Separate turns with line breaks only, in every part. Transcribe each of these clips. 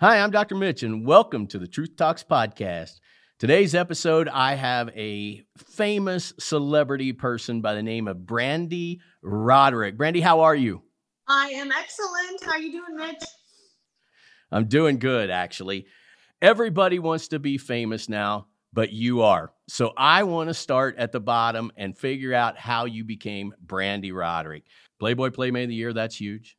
Hi, I'm Dr. Mitch, and welcome to the Truth Talks podcast. Today's episode, I have a famous celebrity person by the name of Brande Roderick. Brande, how are you?
I am excellent. How are you doing, Mitch?
I'm doing good, actually. Everybody wants to be famous now, but you are. So I want to start at the bottom and figure out how you became Brande Roderick. Playboy Playmate of the Year, that's huge.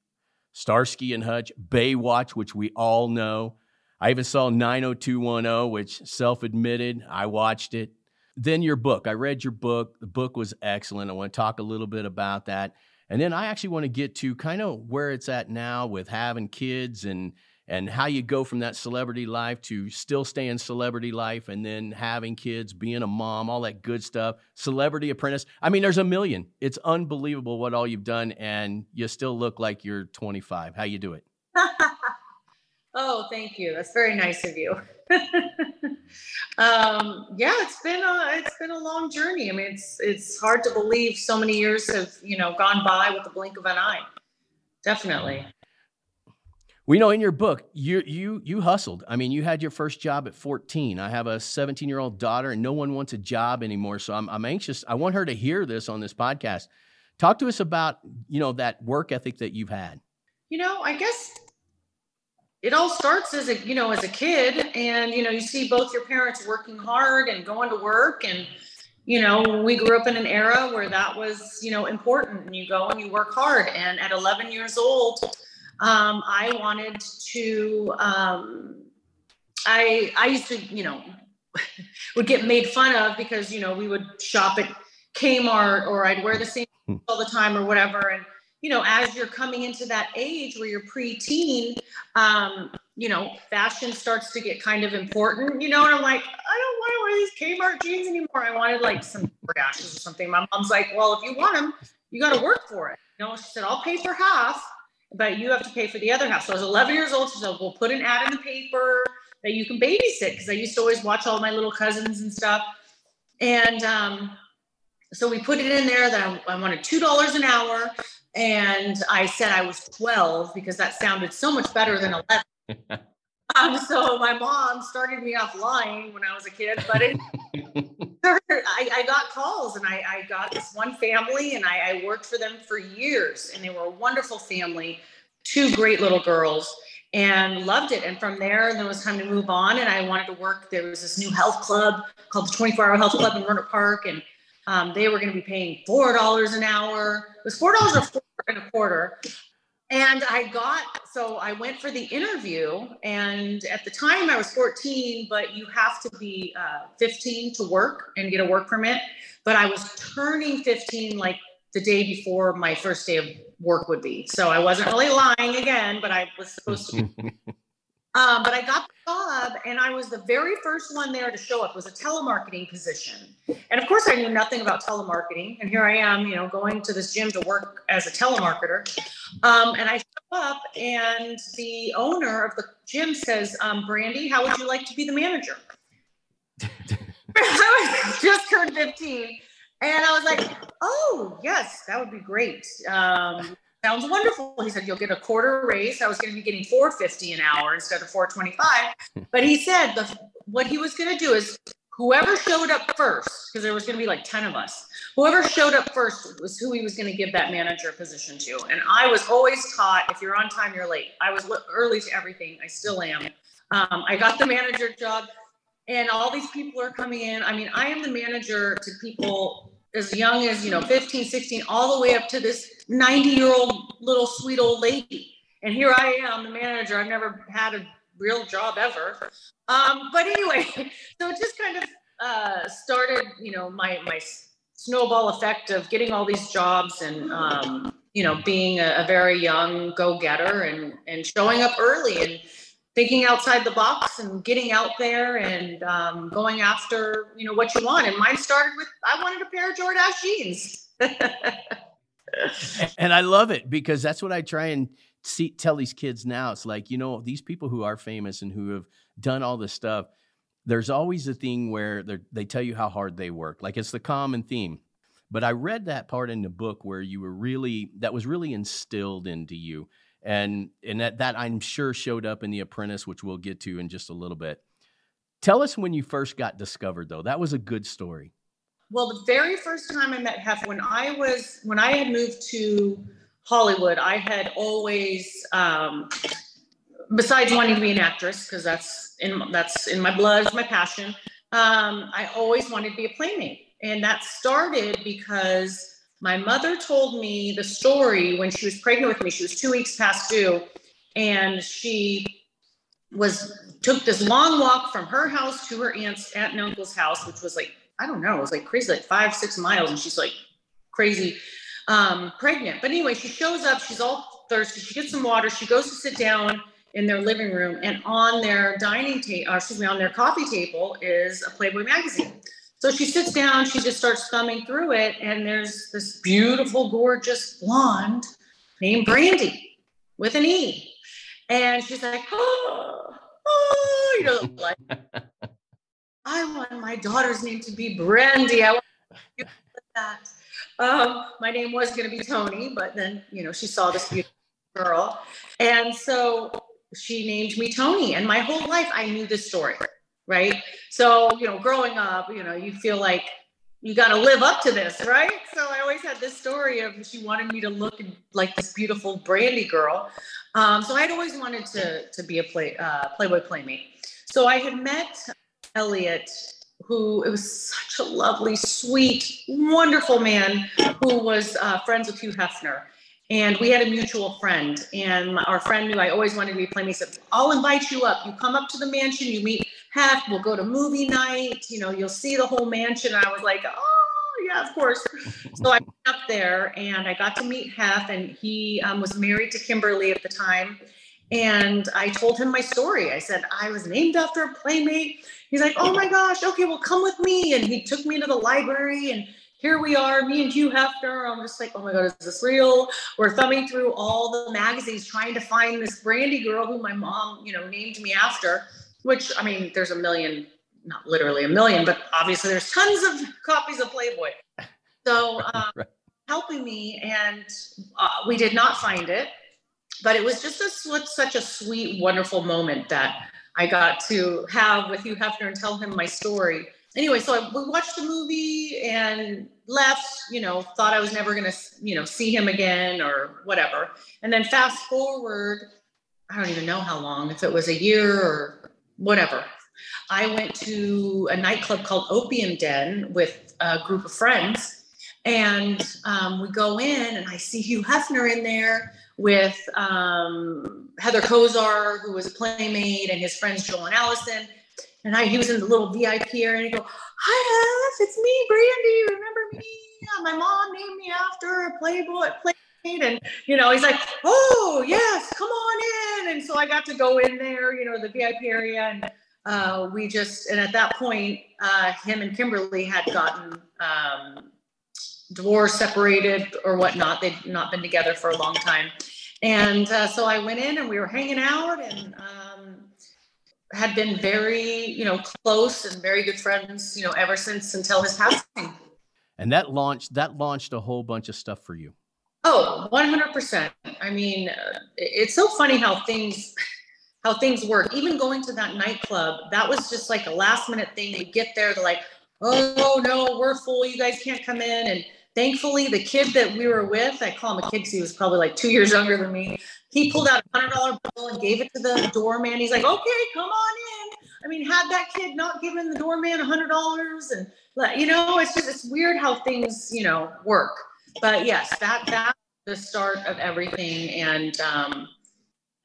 Starsky and Hutch, Baywatch, which we all know. I even saw 90210, which self admitted, I watched it. Then your book. I read your book. The book was excellent. I want to talk a little bit about that. And then I actually want to get to kind of where it's at now with having kids and and how you go from that celebrity life to still staying celebrity life and then having kids, being a mom, all that good stuff. Celebrity apprentice. I mean, there's a million. It's unbelievable what all you've done and you still look like you're 25. How you do it?
oh, thank you. That's very nice of you. um, yeah, it's been a it's been a long journey. I mean, it's it's hard to believe so many years have, you know, gone by with the blink of an eye. Definitely.
We know in your book you you you hustled. I mean, you had your first job at 14. I have a 17 year old daughter, and no one wants a job anymore. So I'm I'm anxious. I want her to hear this on this podcast. Talk to us about you know that work ethic that you've had.
You know, I guess it all starts as a you know as a kid, and you know you see both your parents working hard and going to work and you know, we grew up in an era where that was, you know, important and you go and you work hard. And at 11 years old, um, I wanted to. Um, I I used to, you know, would get made fun of because you know we would shop at Kmart or I'd wear the same hmm. all the time or whatever. And you know, as you're coming into that age where you're preteen, um, you know, fashion starts to get kind of important. You know, and I'm like, I don't want to wear these Kmart jeans anymore. I wanted like some Jordaches or something. My mom's like, well, if you want them, you got to work for it. You know, she said, I'll pay for half but you have to pay for the other half. So I was 11 years old. Said, we'll put an ad in the paper that you can babysit because I used to always watch all my little cousins and stuff. And um, so we put it in there that I, I wanted $2 an hour. And I said I was 12 because that sounded so much better than 11. um, so my mom started me off lying when I was a kid, but it, I, I, got calls and I, I, got this one family and I, I, worked for them for years and they were a wonderful family, two great little girls and loved it. And from there, there was time to move on and I wanted to work. There was this new health club called the 24 hour health club in Rohnert Park. And um, they were going to be paying $4 an hour. It was $4 or four and a quarter and I got so I went for the interview, and at the time I was 14, but you have to be uh, 15 to work and get a work permit. But I was turning 15 like the day before my first day of work would be, so I wasn't really lying again, but I was supposed to. Um, but I got the job, and I was the very first one there to show up. It was a telemarketing position, and of course, I knew nothing about telemarketing. And here I am, you know, going to this gym to work as a telemarketer. Um, and I show up, and the owner of the gym says, um, "Brande, how would you like to be the manager?" I just turned 15, and I was like, "Oh, yes, that would be great." Um, sounds wonderful. He said, you'll get a quarter raise. I was going to be getting 450 an hour instead of 425. But he said the, what he was going to do is whoever showed up first, because there was going to be like 10 of us, whoever showed up first was who he was going to give that manager position to. And I was always taught, if you're on time, you're late. I was early to everything. I still am. Um, I got the manager job and all these people are coming in. I mean, I am the manager to people as young as, you know, 15, 16, all the way up to this 90 year old little sweet old lady. And here I am, the manager. I've never had a real job ever. Um, but anyway, so it just kind of uh, started, you know, my, my snowball effect of getting all these jobs and, um, you know, being a, a very young go getter and, and showing up early and thinking outside the box and getting out there and um, going after, you know, what you want. And mine started with, I wanted a pair of Jordache jeans.
and I love it because that's what I try and see tell these kids now. It's like, you know, these people who are famous and who have done all this stuff, there's always a thing where they tell you how hard they work. Like it's the common theme. But I read that part in the book where you were really that was really instilled into you. and and that that I'm sure showed up in The Apprentice, which we'll get to in just a little bit. Tell us when you first got discovered, though. That was a good story.
Well, the very first time I met Hef, when I was when I had moved to Hollywood, I had always, um, besides wanting to be an actress, because that's in that's in my blood, it's my passion. Um, I always wanted to be a playmate, and that started because my mother told me the story when she was pregnant with me. She was two weeks past due, and she was took this long walk from her house to her aunt's aunt and uncle's house, which was like I don't know, it was like crazy, like five six miles, and she's like crazy um, pregnant. But anyway, she shows up. She's all thirsty. She gets some water. She goes to sit down in their living room, and on their dining table, excuse me, on their coffee table is a Playboy magazine. So she sits down, she just starts thumbing through it, and there's this beautiful, gorgeous blonde named Brande with an E. And she's like, oh, oh you know, like, I want my daughter's name to be Brande. I want that. Um, my name was going to be Tony, but then, you know, she saw this beautiful girl. And so she named me Tony. And my whole life, I knew this story right? So, you know, growing up, you know, you feel like you got to live up to this, right? So I always had this story of she wanted me to look like this beautiful brandy girl. Um, so I'd always wanted to to be a play uh, Playboy playmate. So I had met Elliot, who it was such a lovely, sweet, wonderful man who was uh, friends with Hugh Hefner. And we had a mutual friend, and our friend knew I always wanted to be playmate. He said, "I'll invite you up. You come up to the mansion. You meet Hef. We'll go to movie night. You know, you'll see the whole mansion. I was like, oh, yeah, of course. so I went up there and I got to meet Hef, and he um, was married to Kimberly at the time. And I told him my story. I said, I was named after a playmate. He's like, oh my gosh, okay, well, come with me. And he took me to the library and here we are, me and Hugh Hefner. I'm just like, oh my God, is this real? We're thumbing through all the magazines trying to find this Brande girl who my mom, you know, named me after which I mean, there's a million, not literally a million, but obviously there's tons of copies of Playboy. So um, right. helping me, and uh, we did not find it, but it was just a, such a sweet, wonderful moment that I got to have with Hugh Hefner and tell him my story. Anyway, so I, we watched the movie and left. You know, thought I was never gonna, you know, see him again or whatever. And then fast forward, I don't even know how long, if it was a year or whatever. I went to a nightclub called Opium Den with a group of friends, and um, we go in, and I see Hugh Hefner in there with um, Heather Kozar, who was a playmate, and his friends Joel and Allison. And I, he was in the little VIP area, and I go, "Hi, Hef, it's me, Brande. Remember me? Yeah, my mom named me after a Playboy playmate." And you know, he's like, "Oh yes, come on in." And so I got to go in there, you know, the VIP area, and uh, we just and at that point, uh, him and Kimberly had gotten um, divorced, separated, or whatnot. They'd not been together for a long time, and uh, so I went in and we were hanging out and. Um, had been very, you know, close and very good friends, you know, ever since until his passing.
And that launched that launched a whole bunch of stuff for you.
Oh, 100%. I mean, uh, it's so funny how things how things work. Even going to that nightclub, that was just like a last minute thing. We get there, they're like, "Oh no, we're full. You guys can't come in." And thankfully, the kid that we were with, I call him a kid because he was probably like two years younger than me. He pulled out a hundred dollar bill and gave it to the doorman. He's like, "Okay, come on in." I mean, had that kid not given the doorman a hundred dollars, and you know, it's just it's weird how things you know work but yes, that that the start of everything, and um,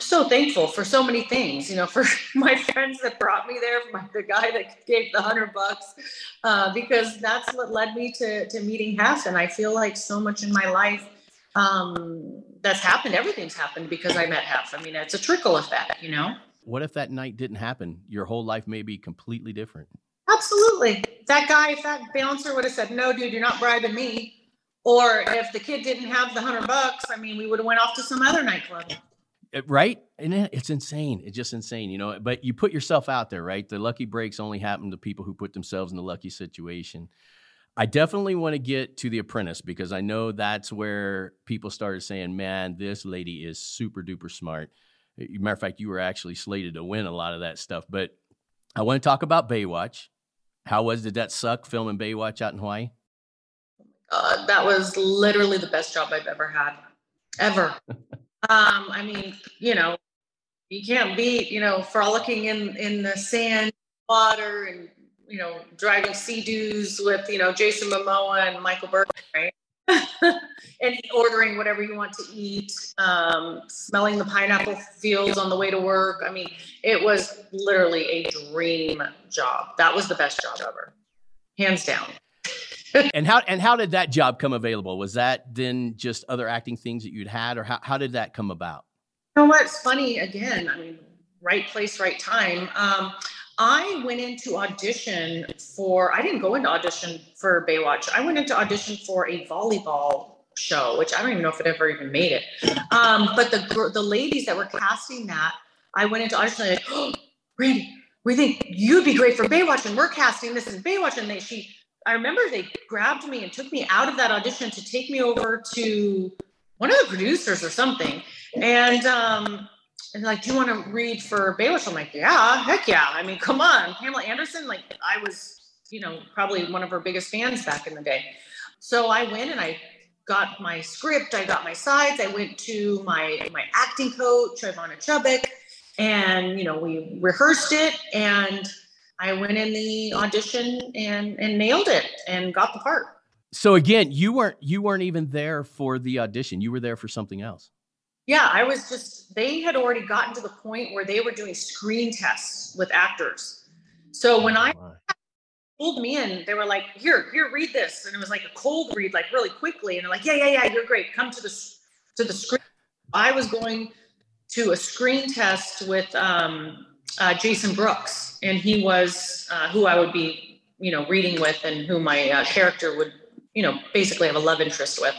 so thankful for so many things. You know, for my friends that brought me there, my, the guy that gave the hundred bucks, uh, because that's what led me to to meeting Hef, and I feel like so much in my life um, that's happened. Everything's happened because I met Hef. I mean, it's a trickle effect. You know.
What if that night didn't happen? Your whole life may be completely different.
Absolutely. That guy, if that bouncer would have said, "No, dude, you're not bribing me," Or if the kid didn't have the hundred bucks, I mean, we would have went off to some other nightclub.
Uh, right? And it's insane. It's just insane, you know. But you put yourself out there, right? The lucky breaks only happen to people who put themselves in the lucky situation. I definitely want to get to The Apprentice because I know that's where people started saying, man, this lady is super duper smart. Matter of fact, you were actually slated to win a lot of that stuff. But I want to talk about Baywatch. How was did that suck filming Baywatch out in Hawaii?
Uh, that was literally the best job I've ever had, ever. um, I mean, you know, you can't beat, you know, frolicking in in the sand, water, and you know, driving Sea-Doos with you know Jason Momoa and Michael Bergin, right? and ordering whatever you want to eat, um, smelling the pineapple fields on the way to work. I mean, it was literally a dream job. That was the best job ever, hands down.
and how and how did that job come available? Was that then just other acting things that you'd had, or how how did that come about?
You know what's funny? Again, I mean, right place, right time. Um, I went into audition for, I didn't go into audition for Baywatch. I went into audition for a volleyball show, which I don't even know if it ever even made it. Um, but the the ladies that were casting that, I went into audition like, oh, Brande, we think you'd be great for Baywatch, and we're casting this in Baywatch. And they, she, I remember they grabbed me and took me out of that audition to take me over to one of the producers or something. And um, and like, do you want to read for Baywatch? I'm like, yeah, heck yeah. I mean, come on, Pamela Anderson. Like, I was, you know, probably one of her biggest fans back in the day. So I went and I got my script. I got my sides. I went to my my acting coach, Ivana Chubbuck, and you know, we rehearsed it. And I went in the audition and and nailed it and got the part.
So again, you weren't you weren't even there for the audition. You were there for something else.
Yeah, I was just, they had already gotten to the point where they were doing screen tests with actors. So when I oh, pulled me in, they were like, here, here, read this. And it was like a cold read, like really quickly. And they're like, yeah, yeah, yeah, you're great. Come to the, to the screen. I was going to a screen test with um, uh, Jason Brooks, and he was uh, who I would be, you know, reading with and who my uh, character would, you know, basically have a love interest with.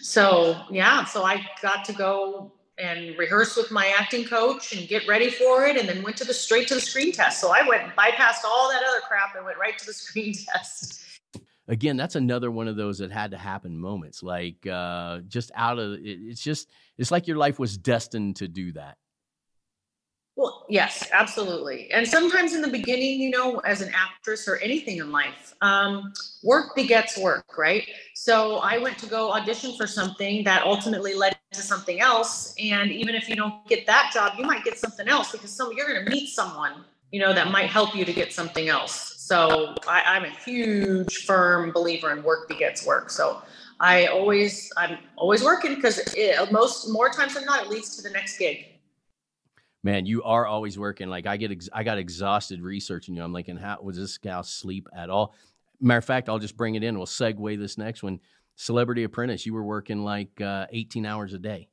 So yeah, so I got to go and rehearse with my acting coach and get ready for it and then went to the straight to the screen test. So I went bypassed all that other crap and went right to the screen test.
Again, that's another one of those that had to happen moments. Like uh just out of it, it's just it's like your life was destined to do that.
Well, yes, absolutely. And sometimes in the beginning, you know, as an actress or anything in life, um, work begets work, right? So I went to go audition for something that ultimately led to something else. And even if you don't get that job, you might get something else because some you're going to meet someone, you know, that might help you to get something else. So I, I'm a huge, firm believer in work begets work. So I always, I'm always working because most more times than not, it leads to the next gig
man, you are always working. Like I get, ex- I got exhausted researching you. I'm like, and how was this gal sleep at all? Matter of fact, I'll just bring it in. We'll segue this next one. Celebrity Apprentice, you were working like uh, 18 hours a day.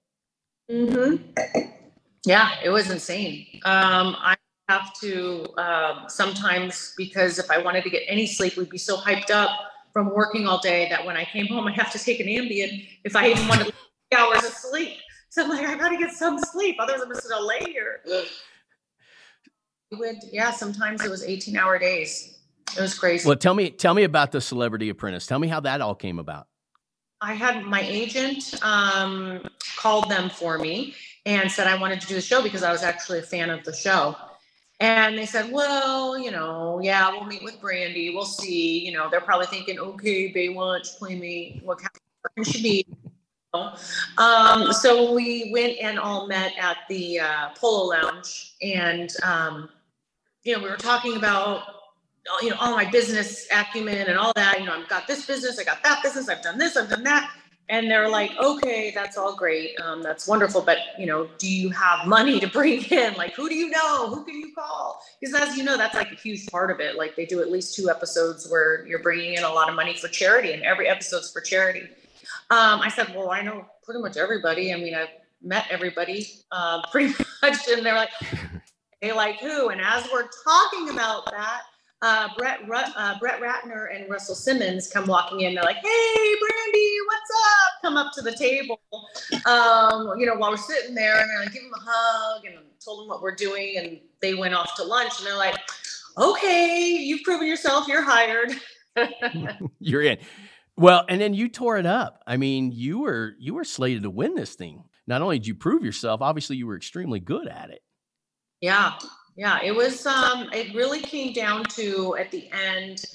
Mm-hmm. Yeah, it was insane. Um, I have to uh, sometimes because if I wanted to get any sleep, we'd be so hyped up from working all day that when I came home, I have to take an Ambien if I even wanted hours of sleep. So I'm like, I gotta get some sleep. Otherwise, I'm just gonna lay here. would, yeah, sometimes it was 18 hour days. It was crazy.
Well, tell me, tell me about the Celebrity Apprentice. Tell me how that all came about.
I had my agent um, called them for me and said I wanted to do the show because I was actually a fan of the show. And they said, well, you know, yeah, we'll meet with Brande. We'll see. You know, they're probably thinking, okay, Baywatch, play me. What can she be? Um, so we went and all met at the uh, Polo Lounge, and um, you know we were talking about you know all my business acumen and all that. You know I've got this business, I got that business, I've done this, I've done that, and they're like, okay, that's all great, um, that's wonderful, but you know, do you have money to bring in? Like, who do you know? Who can you call? Because as you know, that's like a huge part of it. Like they do at least two episodes where you're bringing in a lot of money for charity, and every episode's for charity. Um, I said, well, I know pretty much everybody. I mean, I've met everybody uh, pretty much, and they're like, they like who? And as we're talking about that, uh, Brett uh, Brett Ratner and Russell Simmons come walking in. They're like, "Hey, Brande, what's up?" Come up to the table, um, you know, while we're sitting there, and they're like, give them a hug and told them what we're doing, and they went off to lunch. And they're like, "Okay, you've proven yourself. You're hired."
You're in. Well, and then you tore it up. I mean, you were you were slated to win this thing. Not only did you prove yourself, obviously you were extremely good at it.
Yeah. Yeah, it was um it really came down to at the end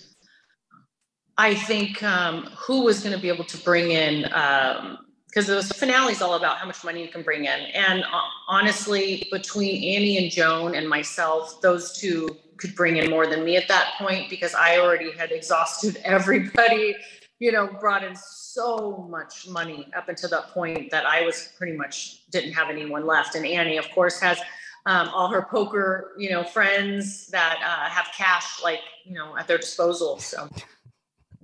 I think um who was going to be able to bring in um because the finale is all about how much money you can bring in. And uh, honestly, between Annie and Joan and myself, those two could bring in more than me at that point because I already had exhausted everybody, you know, brought in so much money up until that point that I was pretty much didn't have anyone left. And Annie, of course, has um, all her poker, you know, friends that uh, have cash like, you know, at their disposal. So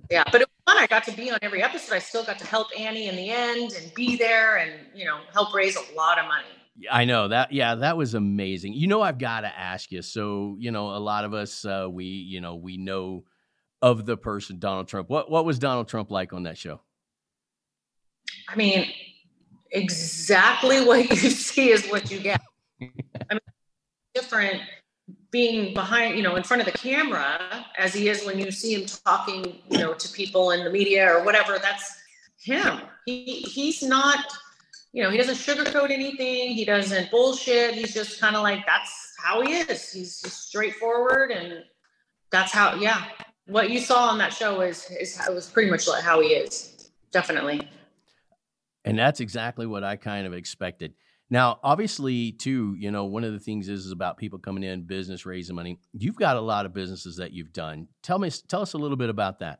yeah, but it was fun. I got to be on every episode. I still got to help Annie in the end and be there and, you know, help raise a lot of money.
I know that. Yeah, that was amazing. You know, I've got to ask you. So, you know, a lot of us, uh, we, you know, we know of the person Donald Trump. What what was Donald Trump like on that show?
I mean, exactly what you see is what you get. I mean, different being behind, you know, in front of the camera as he is when you see him talking, you know, to people in the media or whatever. That's him. He he's not you know, he doesn't sugarcoat anything. He doesn't bullshit. He's just kind of like, that's how he is. He's, he's, straightforward. And that's how, yeah, what you saw on that show is, is it was pretty much like how he is. Definitely.
And that's exactly what I kind of expected. Now, obviously, too, you know, one of the things is, is about people coming in, business, raising money. You've got a lot of businesses that you've done. Tell me, tell us a little bit about that.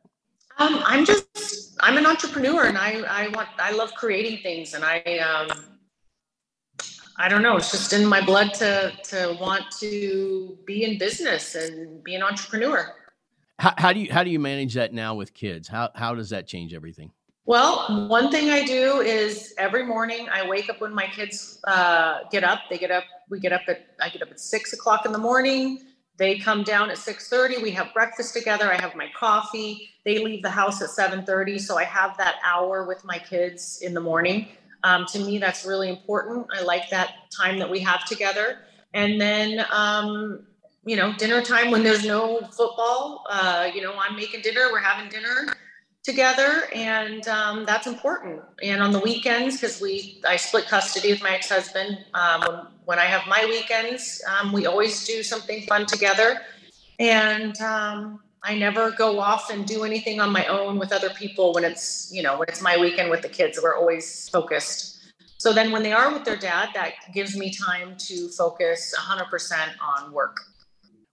Um, I'm just I'm an entrepreneur and I I want I love creating things and I um I don't know it's just in my blood to to want to be in business and be an entrepreneur.
How, how do you how do you manage that now with kids? How how does that change everything?
Well, one thing I do is every morning I wake up when my kids uh, get up. They get up. We get up at I get up at six o'clock in the morning. They come down at 6:30. We have breakfast together. I have my coffee. They leave the house at 7:30, so I have that hour with my kids in the morning. Um, to me, that's really important. I like that time that we have together. And then, um, you know, dinner time when there's no football. Uh, you know, I'm making dinner. We're having dinner together and um, that's important and on the weekends because we i split custody with my ex-husband um, when, i have my weekends um, we always do something fun together and um, i never go off and do anything on my own with other people when it's you know when it's my weekend with the kids we're always focused so then when they are with their dad that gives me time to focus 100% on work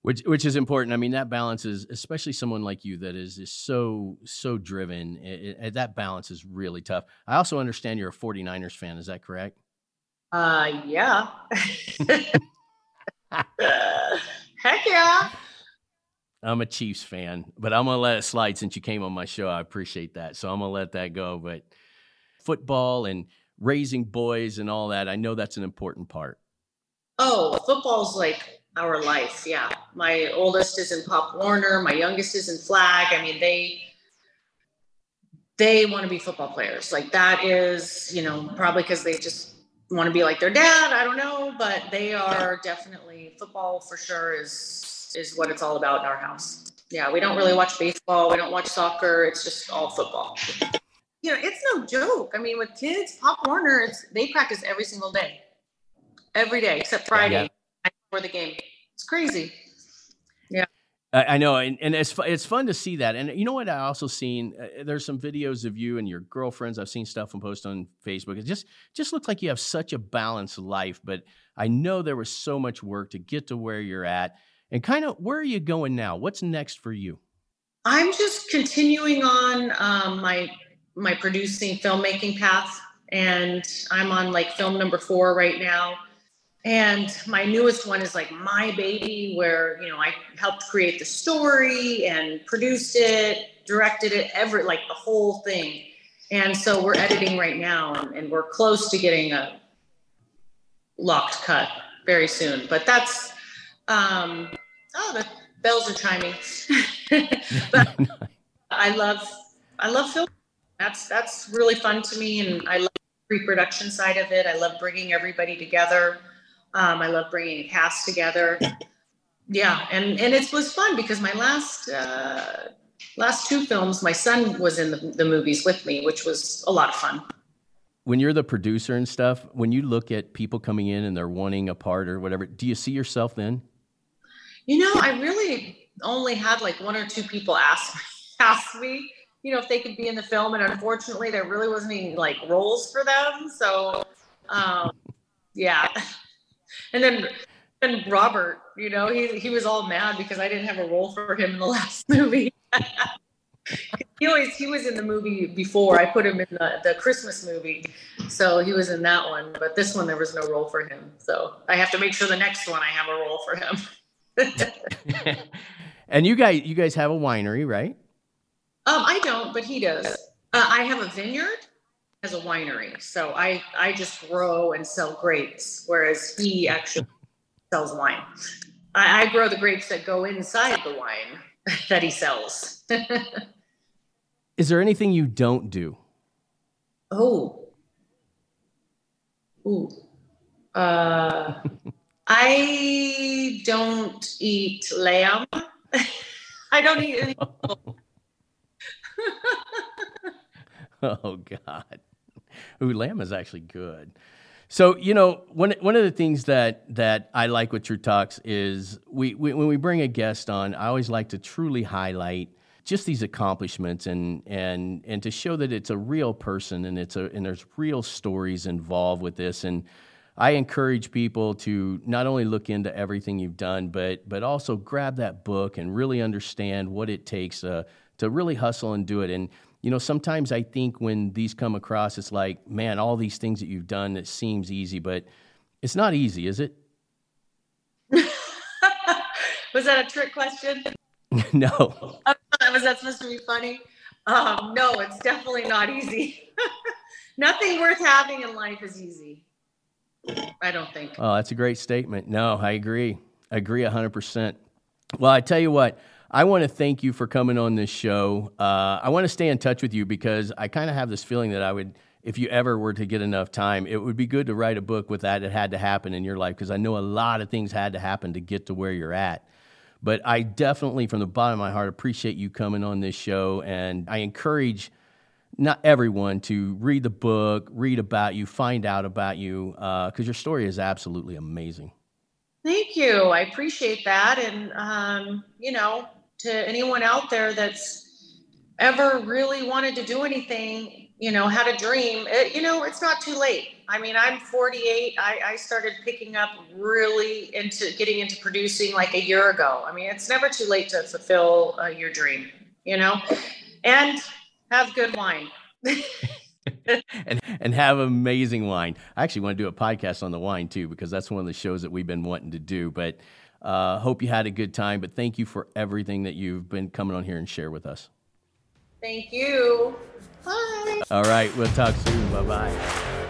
which which is important. I mean, that balance is especially someone like you that is is so so driven. It, it, that balance is really tough. I also understand you're a 49ers fan. Is that correct?
Uh, yeah. Heck yeah.
I'm a Chiefs fan, but I'm gonna let it slide since you came on my show. I appreciate that, so I'm gonna let that go. But football and raising boys and all that, I know that's an important part.
Oh, football's like our life. Yeah. My oldest is in Pop Warner. My youngest is in Flag. I mean, they they want to be football players. Like that is, you know, probably because they just want to be like their dad. I don't know, but they are definitely football for sure is is what it's all about in our house. Yeah, we don't really watch baseball. We don't watch soccer. It's just all football. You know, it's no joke. I mean, with kids, Pop Warner, it's they practice every single day, every day except Friday. Yeah for the game. It's crazy. Yeah.
I know, and, and it's it's fun to see that. And you know what? I also seen uh, there's some videos of you and your girlfriends. I've seen stuff and post on Facebook. It just just looks like you have such a balanced life. But I know there was so much work to get to where you're at. And kind of where are you going now? What's next for you?
I'm just continuing on um, my my producing filmmaking path, and I'm on like film number four right now and my newest one is like my baby where you know i helped create the story and produced it directed it every like the whole thing. And so we're editing right now and, and we're close to getting a locked cut very soon. But that's um oh the bells are chiming. But i love i love film. That's that's really fun to me and i love the pre-production side of it. I love bringing everybody together um, I love bringing a cast together. Yeah, and and it was fun because my last uh, last two films, my son was in the, the movies with me, which was a lot of fun.
When you're the producer and stuff, when you look at people coming in and they're wanting a part or whatever, do you see yourself then?
You know, I really only had like one or two people ask ask me, you know, if they could be in the film, and unfortunately, there really wasn't any like roles for them. So, um, yeah. And then and Robert, you know, he he was all mad because I didn't have a role for him in the last movie. he always he was in the movie before. I put him in the, the Christmas movie. So he was in that one. But this one there was no role for him. So I have to make sure the next one I have a role for
him. and you guys you guys have a winery, right?
Um, I don't, but he does. Uh, I have a vineyard as a winery. So I I just grow and sell grapes, whereas he actually sells wine. I, I grow the grapes that go inside the wine that he sells.
Is there anything you don't do?
Oh. Ooh. Uh, I don't eat lamb. I don't eat any.
oh God. Ooh, lamb is actually good. So you know, one one of the things that that I like with True Talks is we, we when we bring a guest on, I always like to truly highlight just these accomplishments and and and to show that it's a real person and it's a and there's real stories involved with this and I encourage people to not only look into everything you've done but but also grab that book and really understand what it takes uh, to really hustle and do it and you know, sometimes I think when these come across, it's like, man, all these things that you've done, it seems easy, but it's not easy, is it?
was that a trick question?
no.
Was that supposed to be funny? Um, no, it's definitely not easy. Nothing worth having in life is easy. I don't think.
Oh, that's a great statement. No, I agree. I agree 100%. Well, I tell you what, I want to thank you for coming on this show. Uh, I want to stay in touch with you because I kind of have this feeling that I would, if you ever were to get enough time, it would be good to write a book with that. It had to happen in your life because I know a lot of things had to happen to get to where you're at. But I definitely, from the bottom of my heart, appreciate you coming on this show. And I encourage not everyone to read the book, read about you, find out about you, because uh, your story is absolutely amazing.
Thank you. I appreciate that. And, um, you know, to anyone out there that's ever really wanted to do anything, you know, had a dream, it, you know, it's not too late. I mean, I'm 48. I, I started picking up really into getting into producing like a year ago. I mean, it's never too late to fulfill uh, your dream, you know, and have good wine.
and and have amazing wine. I actually want to do a podcast on the wine too because that's one of the shows that we've been wanting to do. But uh, hope you had a good time, but thank you for everything that you've been coming on here and share with us.
Thank you. Bye.
All right, we'll talk soon. Bye bye.